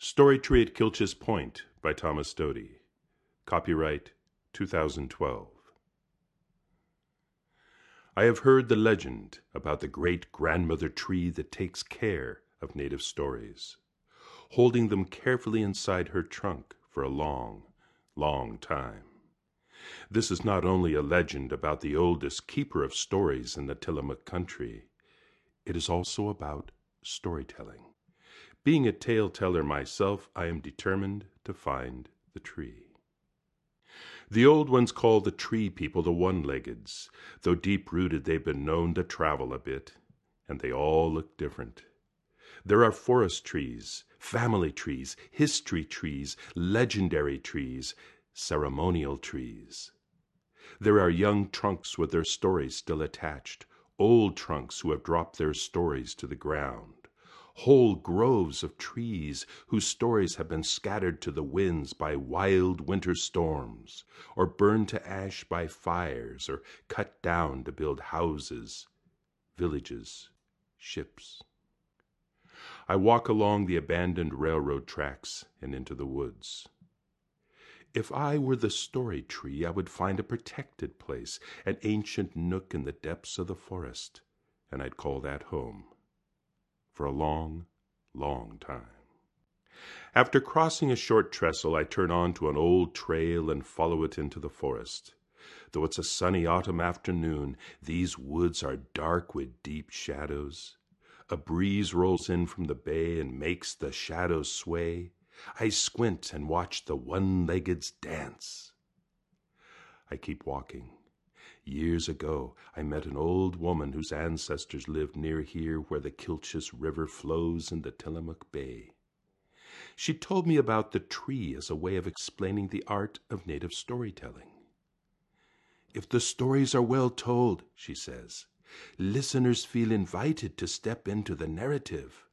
Story Tree at Kilchis Point by Thomas Doty. Copyright 2012. I have heard the legend about the great grandmother tree that takes care of native stories, holding them carefully inside her trunk for a long, long time. This is not only a legend about the oldest keeper of stories in the Tillamook country, it is also about storytelling. Being a tale teller myself, I am determined to find the tree. The old ones call the tree people the one leggeds, though deep rooted they've been known to travel a bit, and they all look different. There are forest trees, family trees, history trees, legendary trees, ceremonial trees. There are young trunks with their stories still attached, old trunks who have dropped their stories to the ground whole groves of trees whose stories have been scattered to the winds by wild winter storms, or burned to ash by fires, or cut down to build houses, villages, ships. I walk along the abandoned railroad tracks and into the woods. If I were the story tree, I would find a protected place, an ancient nook in the depths of the forest, and I'd call that home for a long, long time. After crossing a short trestle, I turn on to an old trail and follow it into the forest. Though it's a sunny autumn afternoon, these woods are dark with deep shadows. A breeze rolls in from the bay and makes the shadows sway. I squint and watch the one leggeds dance. I keep walking. Years ago I met an old woman whose ancestors lived near here where the Kilchis River flows into Tillamook Bay. She told me about the tree as a way of explaining the art of native storytelling. If the stories are well told, she says, listeners feel invited to step into the narrative.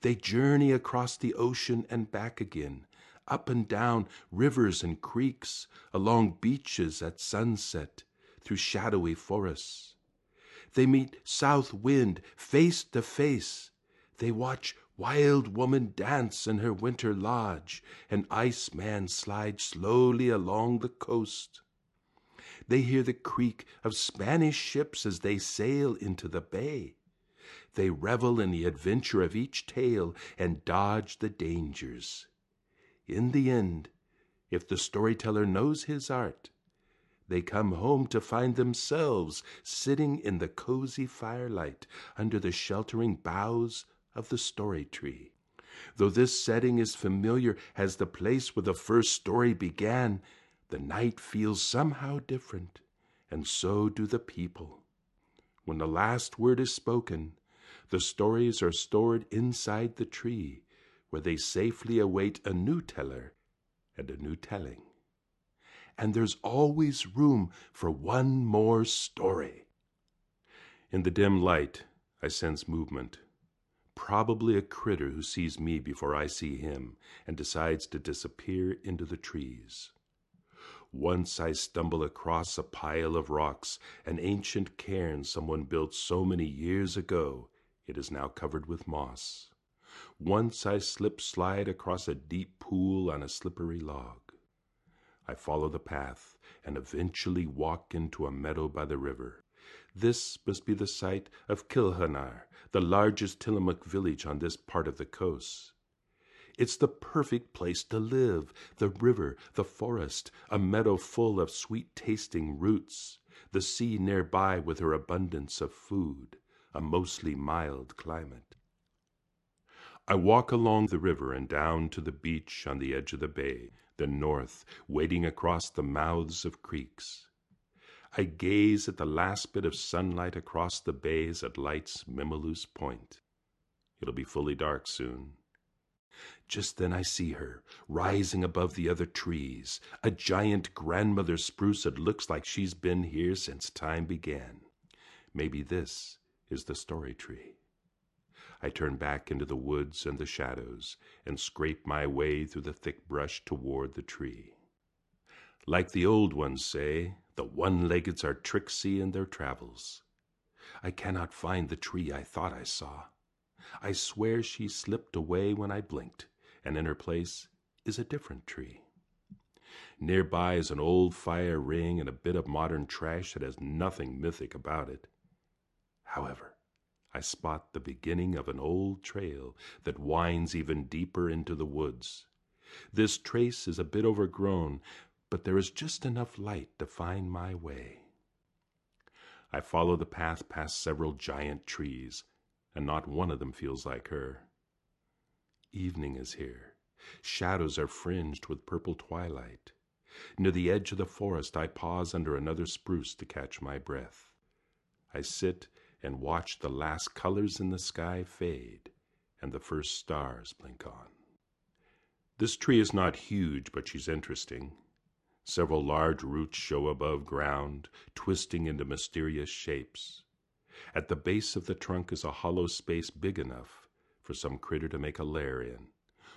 They journey across the ocean and back again, up and down rivers and creeks, along beaches at sunset, through shadowy forests. They meet south wind face to face. They watch wild woman dance in her winter lodge, and ice man slide slowly along the coast. They hear the creak of Spanish ships as they sail into the bay. They revel in the adventure of each tale and dodge the dangers. In the end, if the storyteller knows his art, they come home to find themselves sitting in the cozy firelight under the sheltering boughs of the story tree. Though this setting is familiar as the place where the first story began, the night feels somehow different, and so do the people. When the last word is spoken, the stories are stored inside the tree, where they safely await a new teller and a new telling and there's always room for one more story. In the dim light, I sense movement. Probably a critter who sees me before I see him and decides to disappear into the trees. Once I stumble across a pile of rocks, an ancient cairn someone built so many years ago it is now covered with moss. Once I slip slide across a deep pool on a slippery log. I follow the path and eventually walk into a meadow by the river. This must be the site of Kilhanar, the largest Tillamook village on this part of the coast. It's the perfect place to live the river, the forest, a meadow full of sweet tasting roots, the sea nearby with her abundance of food, a mostly mild climate. I walk along the river and down to the beach on the edge of the bay, the north, wading across the mouths of creeks. I gaze at the last bit of sunlight across the bays as it lights Memaloose Point. It'll be fully dark soon. Just then I see her, rising above the other trees, a giant grandmother spruce that looks like she's been here since time began. Maybe this is the story tree. I turn back into the woods and the shadows and scrape my way through the thick brush toward the tree. Like the old ones say, the one leggeds are tricksy in their travels. I cannot find the tree I thought I saw. I swear she slipped away when I blinked, and in her place is a different tree. Nearby is an old fire ring and a bit of modern trash that has nothing mythic about it. However, I spot the beginning of an old trail that winds even deeper into the woods. This trace is a bit overgrown, but there is just enough light to find my way. I follow the path past several giant trees, and not one of them feels like her. Evening is here. Shadows are fringed with purple twilight. Near the edge of the forest I pause under another spruce to catch my breath. I sit and watch the last colors in the sky fade and the first stars blink on. This tree is not huge, but she's interesting. Several large roots show above ground, twisting into mysterious shapes. At the base of the trunk is a hollow space big enough for some critter to make a lair in,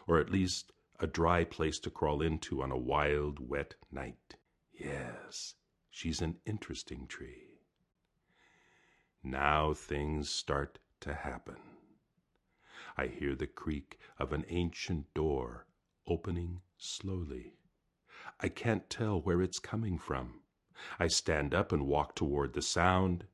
or at least a dry place to crawl into on a wild, wet night. Yes, she's an interesting tree. Now things start to happen. I hear the creak of an ancient door opening slowly. I can't tell where it's coming from. I stand up and walk toward the sound.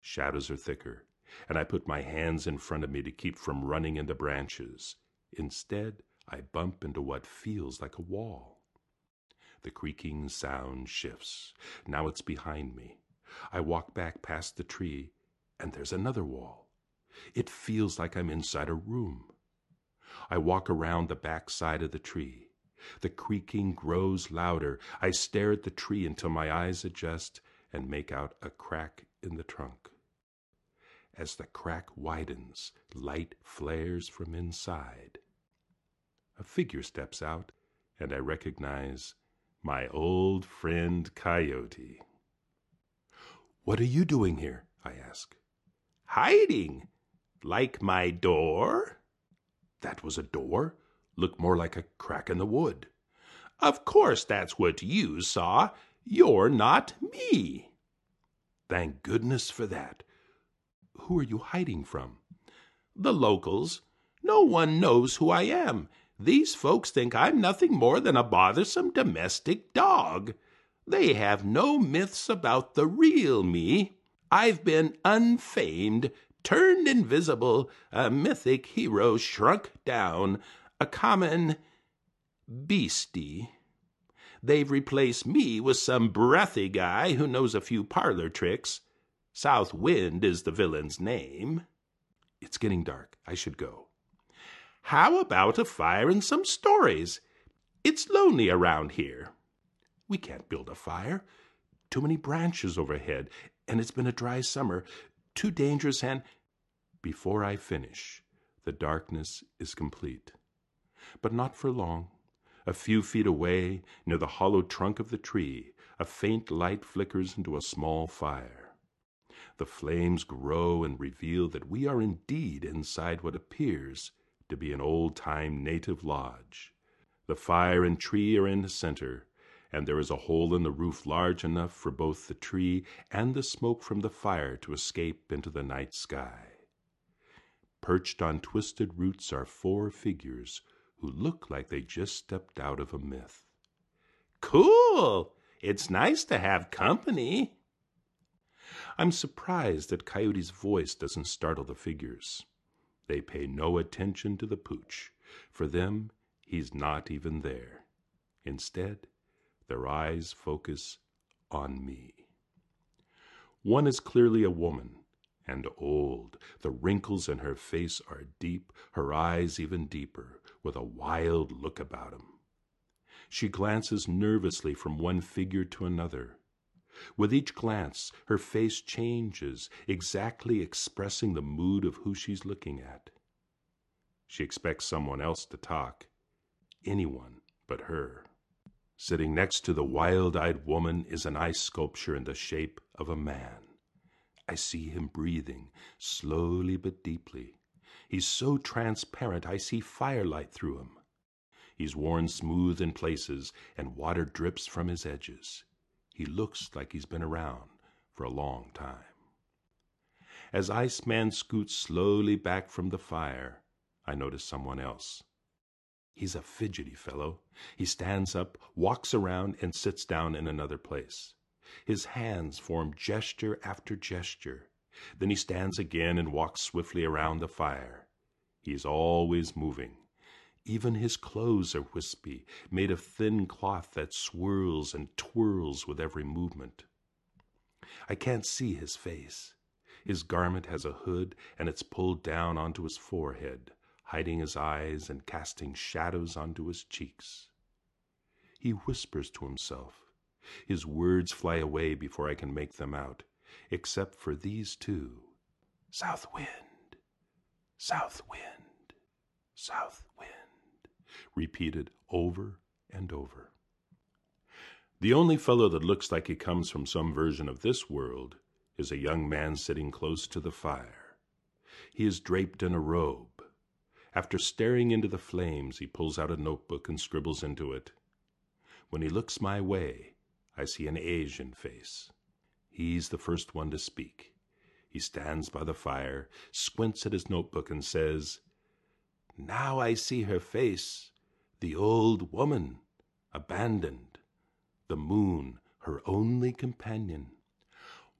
Shadows are thicker, and I put my hands in front of me to keep from running into branches. Instead, I bump into what feels like a wall. The creaking sound shifts. Now it's behind me. I walk back past the tree, and there's another wall. It feels like I'm inside a room. I walk around the back side of the tree. The creaking grows louder. I stare at the tree until my eyes adjust and make out a crack in the trunk. As the crack widens, light flares from inside. A figure steps out, and I recognize my old friend Coyote. What are you doing here? I ask. Hiding. Like my door? That was a door. Looked more like a crack in the wood. Of course that's what you saw. You're not me. Thank goodness for that. Who are you hiding from? The locals. No one knows who I am. These folks think I'm nothing more than a bothersome domestic dog. They have no myths about the real me. I've been unfamed, turned invisible, a mythic hero shrunk down, a common beastie. They've replaced me with some breathy guy who knows a few parlor tricks. South Wind is the villain's name. It's getting dark. I should go. How about a fire and some stories? It's lonely around here. We can't build a fire. Too many branches overhead, and it's been a dry summer. Too dangerous and. Before I finish, the darkness is complete. But not for long. A few feet away, near the hollow trunk of the tree, a faint light flickers into a small fire. The flames grow and reveal that we are indeed inside what appears to be an old time native lodge. The fire and tree are in the center, and there is a hole in the roof large enough for both the tree and the smoke from the fire to escape into the night sky. Perched on twisted roots are four figures who look like they just stepped out of a myth. Cool! It's nice to have company. I'm surprised that Coyote's voice doesn't startle the figures. They pay no attention to the pooch. For them, he's not even there. Instead, their eyes focus on me. One is clearly a woman, and old. The wrinkles in her face are deep, her eyes even deeper, with a wild look about them. She glances nervously from one figure to another. With each glance, her face changes, exactly expressing the mood of who she's looking at. She expects someone else to talk, anyone but her. Sitting next to the wild eyed woman is an ice sculpture in the shape of a man. I see him breathing, slowly but deeply. He's so transparent I see firelight through him. He's worn smooth in places, and water drips from his edges. He looks like he's been around for a long time. As Iceman scoots slowly back from the fire, I notice someone else. He's a fidgety fellow. He stands up, walks around, and sits down in another place. His hands form gesture after gesture. Then he stands again and walks swiftly around the fire. He is always moving. Even his clothes are wispy, made of thin cloth that swirls and twirls with every movement. I can't see his face. His garment has a hood, and it's pulled down onto his forehead, hiding his eyes and casting shadows onto his cheeks. He whispers to himself. His words fly away before I can make them out, except for these two South wind, south wind, south wind, repeated over and over. The only fellow that looks like he comes from some version of this world is a young man sitting close to the fire. He is draped in a robe. After staring into the flames, he pulls out a notebook and scribbles into it. When he looks my way, I see an Asian face. He's the first one to speak. He stands by the fire, squints at his notebook, and says, Now I see her face, the old woman, abandoned, the moon her only companion.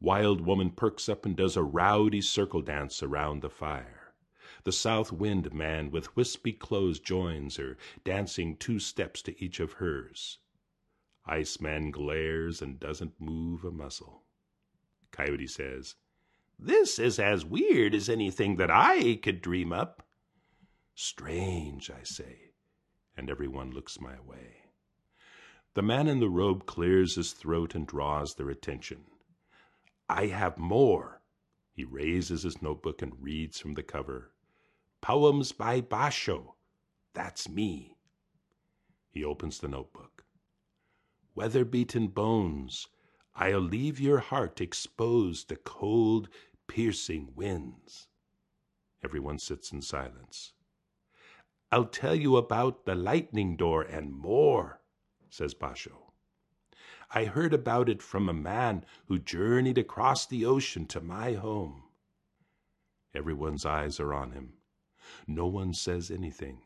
Wild Woman perks up and does a rowdy circle dance around the fire. The South Wind Man with wispy clothes joins her, dancing two steps to each of hers. Iceman glares and doesn't move a muscle. Coyote says, This is as weird as anything that I could dream up. Strange, I say, and everyone looks my way. The man in the robe clears his throat and draws their attention. I have more. He raises his notebook and reads from the cover. Poems by Basho. That's me. He opens the notebook. Weather beaten bones, I'll leave your heart exposed to cold, piercing winds. Everyone sits in silence. I'll tell you about the lightning door and more, says Basho. I heard about it from a man who journeyed across the ocean to my home. Everyone's eyes are on him. No one says anything.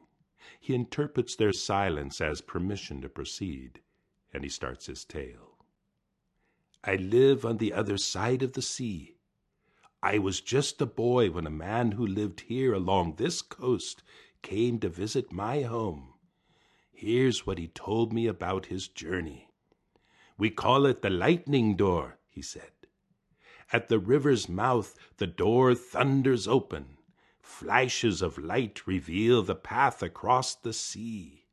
He interprets their silence as permission to proceed, and he starts his tale. I live on the other side of the sea. I was just a boy when a man who lived here along this coast came to visit my home. Here's what he told me about his journey. We call it the lightning door, he said. At the river's mouth, the door thunders open. Flashes of light reveal the path across the sea.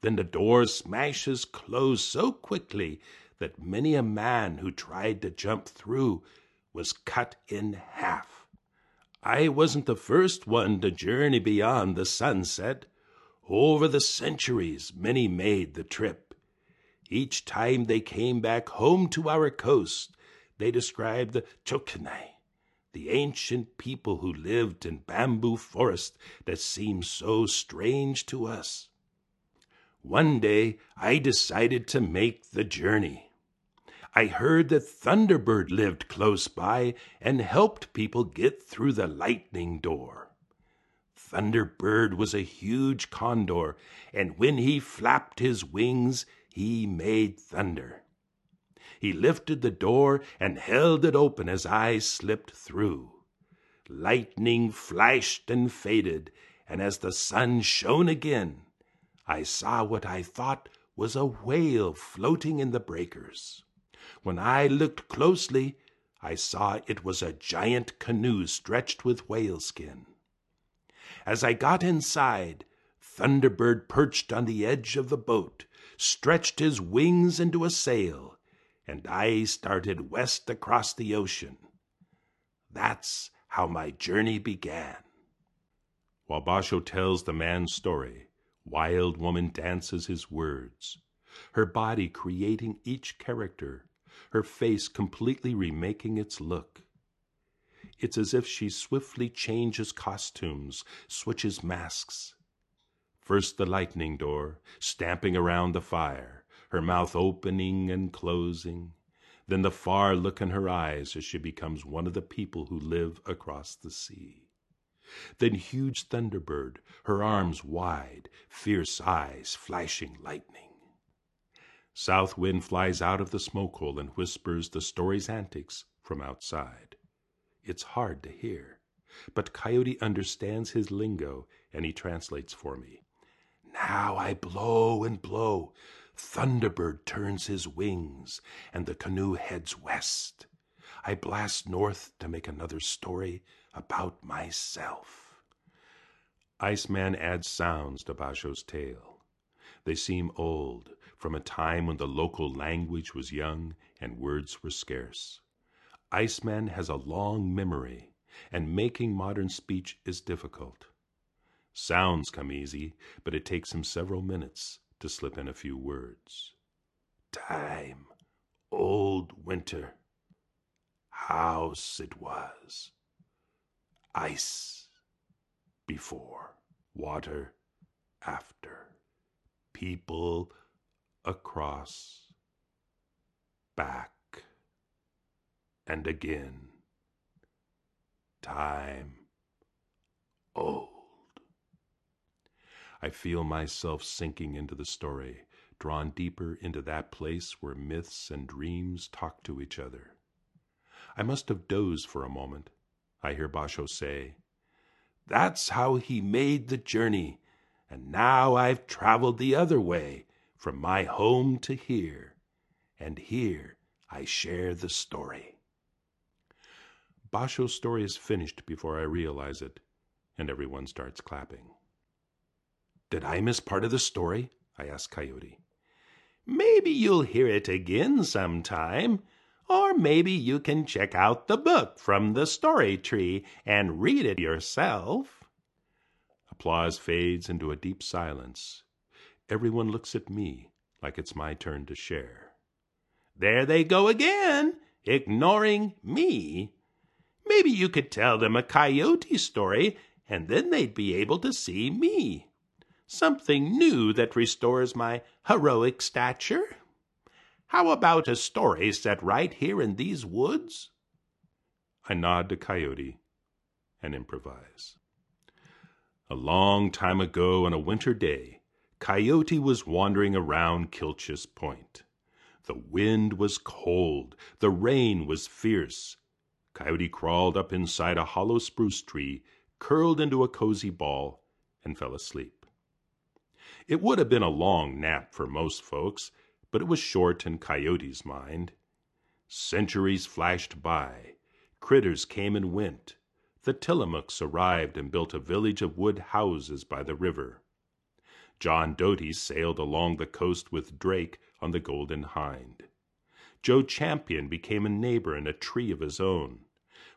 Then the door smashes closed so quickly that many a man who tried to jump through was cut in half. I wasn't the first one to journey beyond the sunset. Over the centuries, many made the trip. Each time they came back home to our coast, they described the the ancient people who lived in bamboo forest that seemed so strange to us. One day I decided to make the journey. I heard that Thunderbird lived close by and helped people get through the lightning door. Thunderbird was a huge condor, and when he flapped his wings, he made thunder. He lifted the door and held it open as I slipped through. Lightning flashed and faded, and as the sun shone again, I saw what I thought was a whale floating in the breakers. When I looked closely, I saw it was a giant canoe stretched with whaleskin. As I got inside, Thunderbird perched on the edge of the boat, stretched his wings into a sail, and I started west across the ocean. That's how my journey began. While Basho tells the man's story, Wild Woman dances his words, her body creating each character her face completely remaking its look. It's as if she swiftly changes costumes, switches masks. First the lightning door, stamping around the fire, her mouth opening and closing, then the far look in her eyes as she becomes one of the people who live across the sea. Then huge Thunderbird, her arms wide, fierce eyes flashing lightning. South Wind flies out of the smoke hole and whispers the story's antics from outside. It's hard to hear, but Coyote understands his lingo and he translates for me. Now I blow and blow. Thunderbird turns his wings and the canoe heads west. I blast north to make another story about myself. Iceman adds sounds to Basho's tale. They seem old, from a time when the local language was young and words were scarce. Iceman has a long memory, and making modern speech is difficult. Sounds come easy, but it takes him several minutes to slip in a few words. Time, old winter, house it was. Ice. Before, water. After, people across, back, and again. Time. Old. I feel myself sinking into the story, drawn deeper into that place where myths and dreams talk to each other. I must have dozed for a moment. I hear Basho say, That's how he made the journey, and now I've traveled the other way, from my home to here, and here I share the story. Basho's story is finished before I realize it, and everyone starts clapping. Did I miss part of the story? I asked Coyote. Maybe you'll hear it again sometime. Or maybe you can check out the book from the story tree and read it yourself. Applause fades into a deep silence. Everyone looks at me like it's my turn to share. There they go again, ignoring me. Maybe you could tell them a coyote story, and then they'd be able to see me something new that restores my heroic stature? How about a story set right here in these woods? I nod to Coyote and improvise. A long time ago on a winter day, Coyote was wandering around Kilchis Point. The wind was cold, the rain was fierce. Coyote crawled up inside a hollow spruce tree, curled into a cozy ball, and fell asleep. It would have been a long nap for most folks, but it was short in Coyote's mind. Centuries flashed by. Critters came and went. The Tillamook's arrived and built a village of wood houses by the river. John Doty sailed along the coast with Drake on the Golden Hind. Joe Champion became a neighbor and a tree of his own.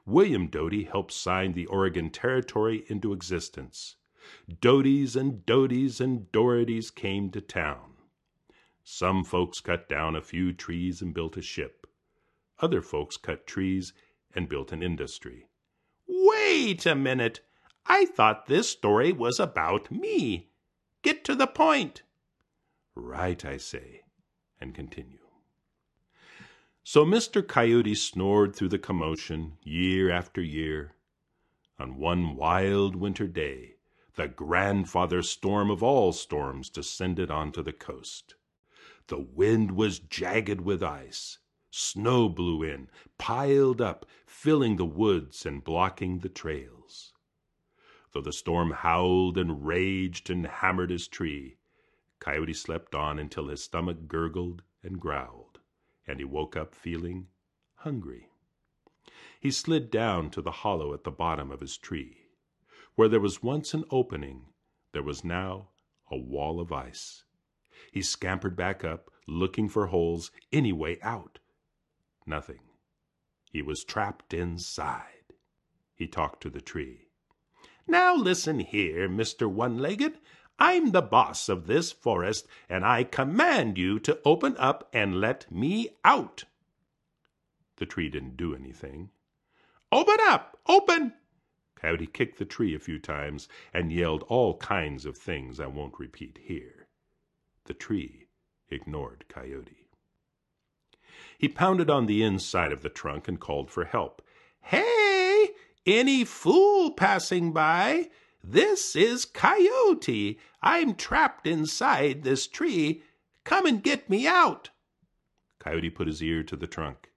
William Doty helped sign the Oregon Territory into existence. Dotys and Doties and Dohertys came to town. Some folks cut down a few trees and built a ship. Other folks cut trees and built an industry. Wait a minute. I thought this story was about me. Get to the point. Right, I say, and continue. So Mr. Coyote snored through the commotion year after year. On one wild winter day, the grandfather storm of all storms descended onto the coast. The wind was jagged with ice. Snow blew in, piled up, filling the woods and blocking the trails. Though the storm howled and raged and hammered his tree, Coyote slept on until his stomach gurgled and growled, and he woke up feeling hungry. He slid down to the hollow at the bottom of his tree. Where there was once an opening, there was now a wall of ice. He scampered back up, looking for holes, any way out. Nothing. He was trapped inside. He talked to the tree. Now listen here, Mr. One Legged. I'm the boss of this forest, and I command you to open up and let me out. The tree didn't do anything. Open up! Open! Coyote kicked the tree a few times and yelled all kinds of things I won't repeat here. The tree ignored Coyote. He pounded on the inside of the trunk and called for help. Hey! Any fool passing by, this is Coyote. I'm trapped inside this tree. Come and get me out. Coyote put his ear to the trunk.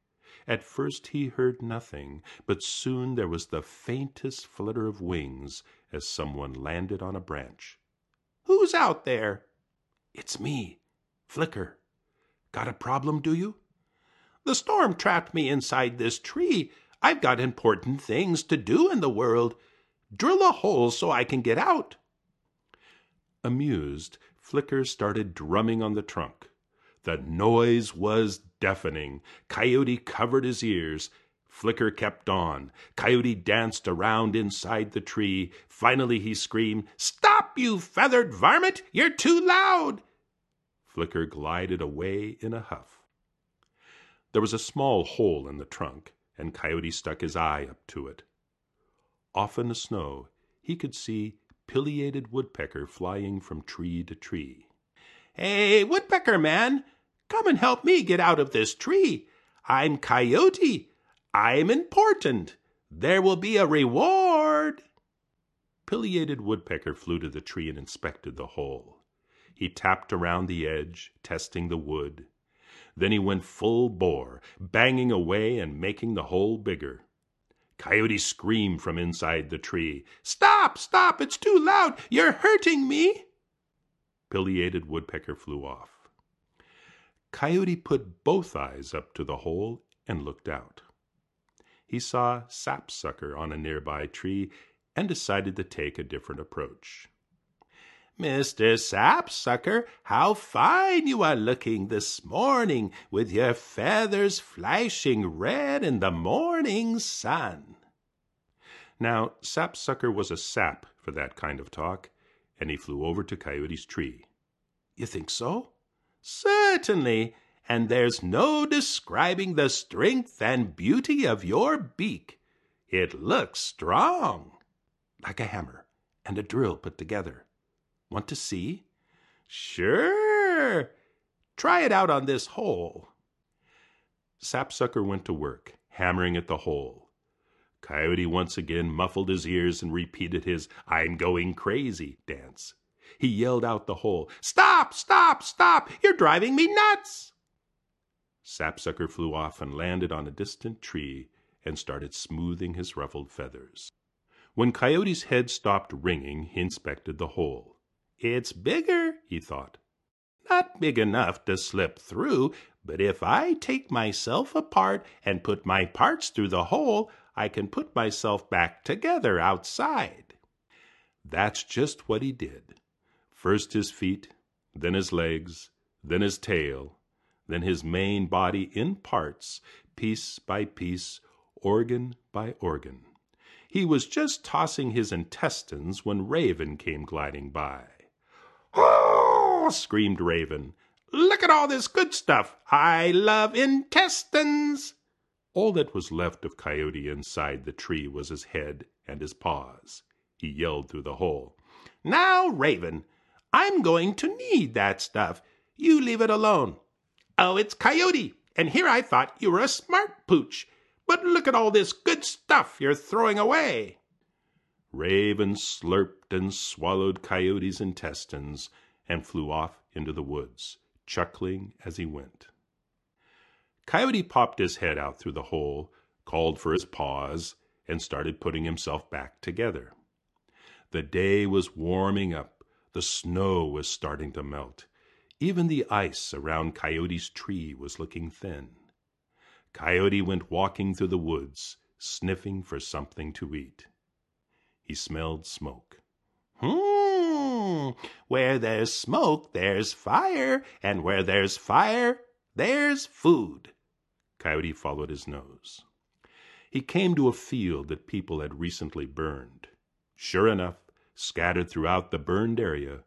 At first he heard nothing, but soon there was the faintest flutter of wings as someone landed on a branch. Who's out there? It's me, Flicker. Got a problem, do you? The storm trapped me inside this tree. I've got important things to do in the world. Drill a hole so I can get out. Amused, Flicker started drumming on the trunk. The noise was deafening. Coyote covered his ears. Flicker kept on. Coyote danced around inside the tree. Finally he screamed, Stop, you feathered varmint! You're too loud! Flicker glided away in a huff. There was a small hole in the trunk, and Coyote stuck his eye up to it. Off in the snow he could see Pileated Woodpecker flying from tree to tree. Hey, Woodpecker man, Come and help me get out of this tree. I'm Coyote. I'm important. There will be a reward. Pileated Woodpecker flew to the tree and inspected the hole. He tapped around the edge, testing the wood. Then he went full bore, banging away and making the hole bigger. Coyote screamed from inside the tree. Stop! Stop! It's too loud! You're hurting me! Pileated Woodpecker flew off. Coyote put both eyes up to the hole and looked out. He saw Sapsucker on a nearby tree and decided to take a different approach. Mr. Sapsucker, how fine you are looking this morning with your feathers flashing red in the morning sun. Now, Sapsucker was a sap for that kind of talk, and he flew over to Coyote's tree. You think so? Certainly, and there's no describing the strength and beauty of your beak. It looks strong. Like a hammer and a drill put together. Want to see? Sure. Try it out on this hole. Sapsucker went to work, hammering at the hole. Coyote once again muffled his ears and repeated his I'm going crazy dance. He yelled out the hole. Stop! Stop! Stop! You're driving me nuts! Sapsucker flew off and landed on a distant tree and started smoothing his ruffled feathers. When Coyote's head stopped ringing, he inspected the hole. It's bigger, he thought. Not big enough to slip through, but if I take myself apart and put my parts through the hole, I can put myself back together outside. That's just what he did. First his feet, then his legs, then his tail, then his main body in parts, piece by piece, organ by organ. He was just tossing his intestines when Raven came gliding by. Oh! screamed Raven. Look at all this good stuff. I love intestines. All that was left of Coyote inside the tree was his head and his paws. He yelled through the hole. Now, Raven, I'm going to need that stuff. You leave it alone. Oh, it's Coyote, and here I thought you were a smart pooch. But look at all this good stuff you're throwing away. Raven slurped and swallowed Coyote's intestines and flew off into the woods, chuckling as he went. Coyote popped his head out through the hole, called for his paws, and started putting himself back together. The day was warming up the snow was starting to melt. Even the ice around Coyote's tree was looking thin. Coyote went walking through the woods, sniffing for something to eat. He smelled smoke. Hmm, where there's smoke, there's fire, and where there's fire, there's food. Coyote followed his nose. He came to a field that people had recently burned. Sure enough, Scattered throughout the burned area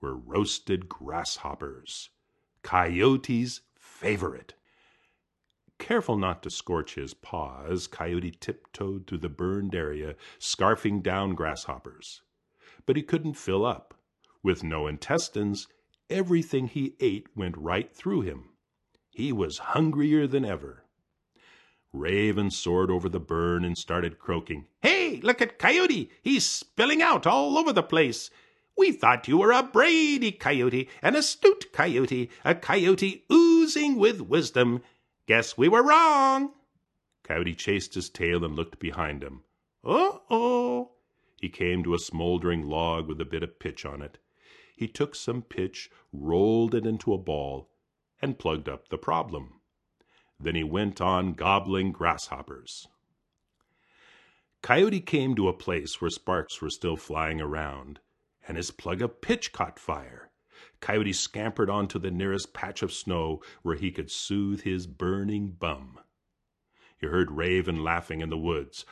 were roasted grasshoppers, Coyote's favorite. Careful not to scorch his paws, Coyote tiptoed through the burned area, scarfing down grasshoppers. But he couldn't fill up. With no intestines, everything he ate went right through him. He was hungrier than ever. Raven soared over the burn and started croaking. Hey, look at Coyote! He's spilling out all over the place. We thought you were a Brady coyote, an astute coyote, a coyote oozing with wisdom. Guess we were wrong. Coyote chased his tail and looked behind him. Uh oh. He came to a smoldering log with a bit of pitch on it. He took some pitch, rolled it into a ball, and plugged up the problem. Then he went on gobbling grasshoppers. Coyote came to a place where sparks were still flying around, and his plug of pitch caught fire. Coyote scampered on to the nearest patch of snow where he could soothe his burning bum. He heard Raven laughing in the woods.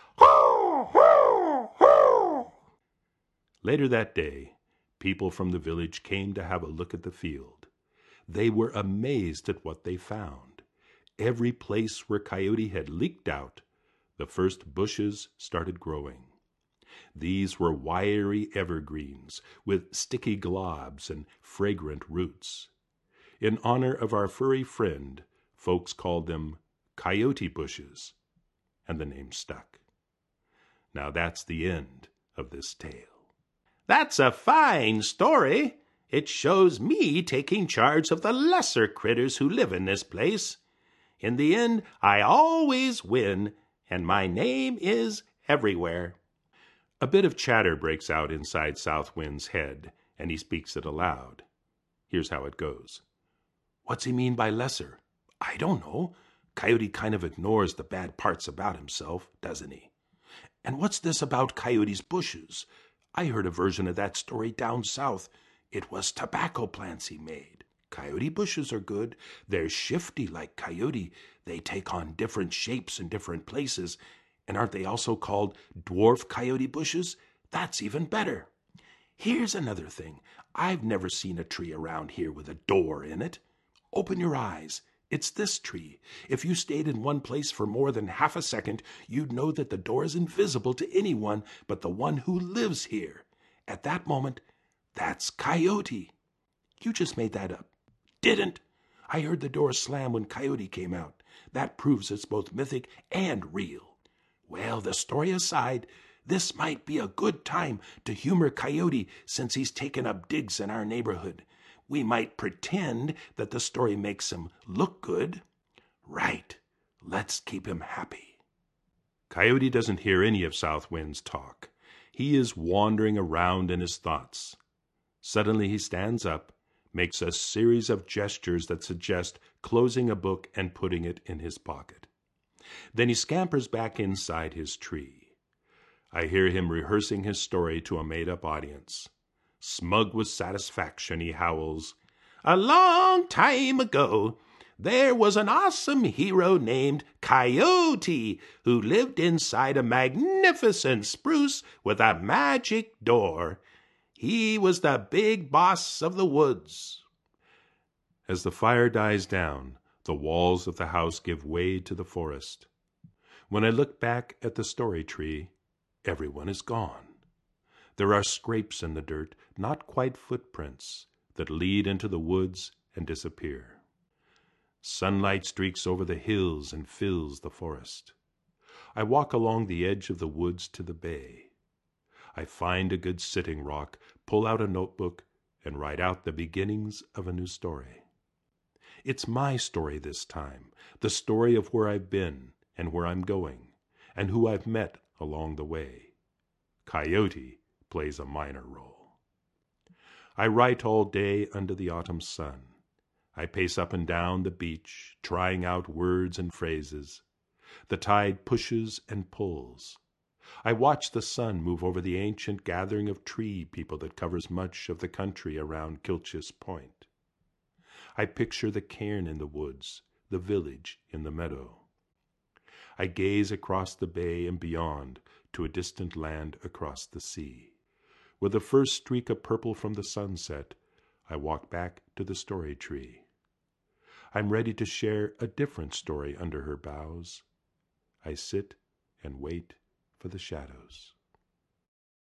Later that day, people from the village came to have a look at the field. They were amazed at what they found. Every place where Coyote had leaked out, the first bushes started growing. These were wiry evergreens with sticky globs and fragrant roots. In honor of our furry friend, folks called them coyote bushes, and the name stuck. Now that's the end of this tale. That's a fine story. It shows me taking charge of the lesser critters who live in this place. In the end, I always win, and my name is everywhere. A bit of chatter breaks out inside South Wind's head, and he speaks it aloud. Here's how it goes. What's he mean by lesser? I don't know. Coyote kind of ignores the bad parts about himself, doesn't he? And what's this about Coyote's bushes? I heard a version of that story down south. It was tobacco plants he made. Coyote bushes are good. They're shifty like coyote. They take on different shapes in different places, and aren't they also called dwarf coyote bushes? That's even better. Here's another thing. I've never seen a tree around here with a door in it. Open your eyes. It's this tree. If you stayed in one place for more than half a second, you'd know that the door is invisible to anyone but the one who lives here. At that moment, that's Coyote. You just made that up. Didn't. I heard the door slam when Coyote came out. That proves it's both mythic and real. Well, the story aside, this might be a good time to humor Coyote since he's taken up digs in our neighborhood. We might pretend that the story makes him look good. Right. Let's keep him happy. Coyote doesn't hear any of South Wind's talk. He is wandering around in his thoughts. Suddenly he stands up, makes a series of gestures that suggest closing a book and putting it in his pocket. Then he scampers back inside his tree. I hear him rehearsing his story to a made up audience. Smug with satisfaction, he howls, A long time ago, there was an awesome hero named Coyote who lived inside a magnificent spruce with a magic door. He was the big boss of the woods. As the fire dies down, the walls of the house give way to the forest. When I look back at the story tree, everyone is gone. There are scrapes in the dirt, not quite footprints, that lead into the woods and disappear. Sunlight streaks over the hills and fills the forest. I walk along the edge of the woods to the bay. I find a good sitting rock, pull out a notebook, and write out the beginnings of a new story. It's my story this time, the story of where I've been and where I'm going, and who I've met along the way. Coyote plays a minor role. I write all day under the autumn sun. I pace up and down the beach, trying out words and phrases. The tide pushes and pulls. I watch the sun move over the ancient gathering of tree people that covers much of the country around Kilchis Point. I picture the cairn in the woods, the village in the meadow. I gaze across the bay and beyond to a distant land across the sea. With the first streak of purple from the sunset, I walk back to the story tree. I'm ready to share a different story under her boughs. I sit and wait for the shadows.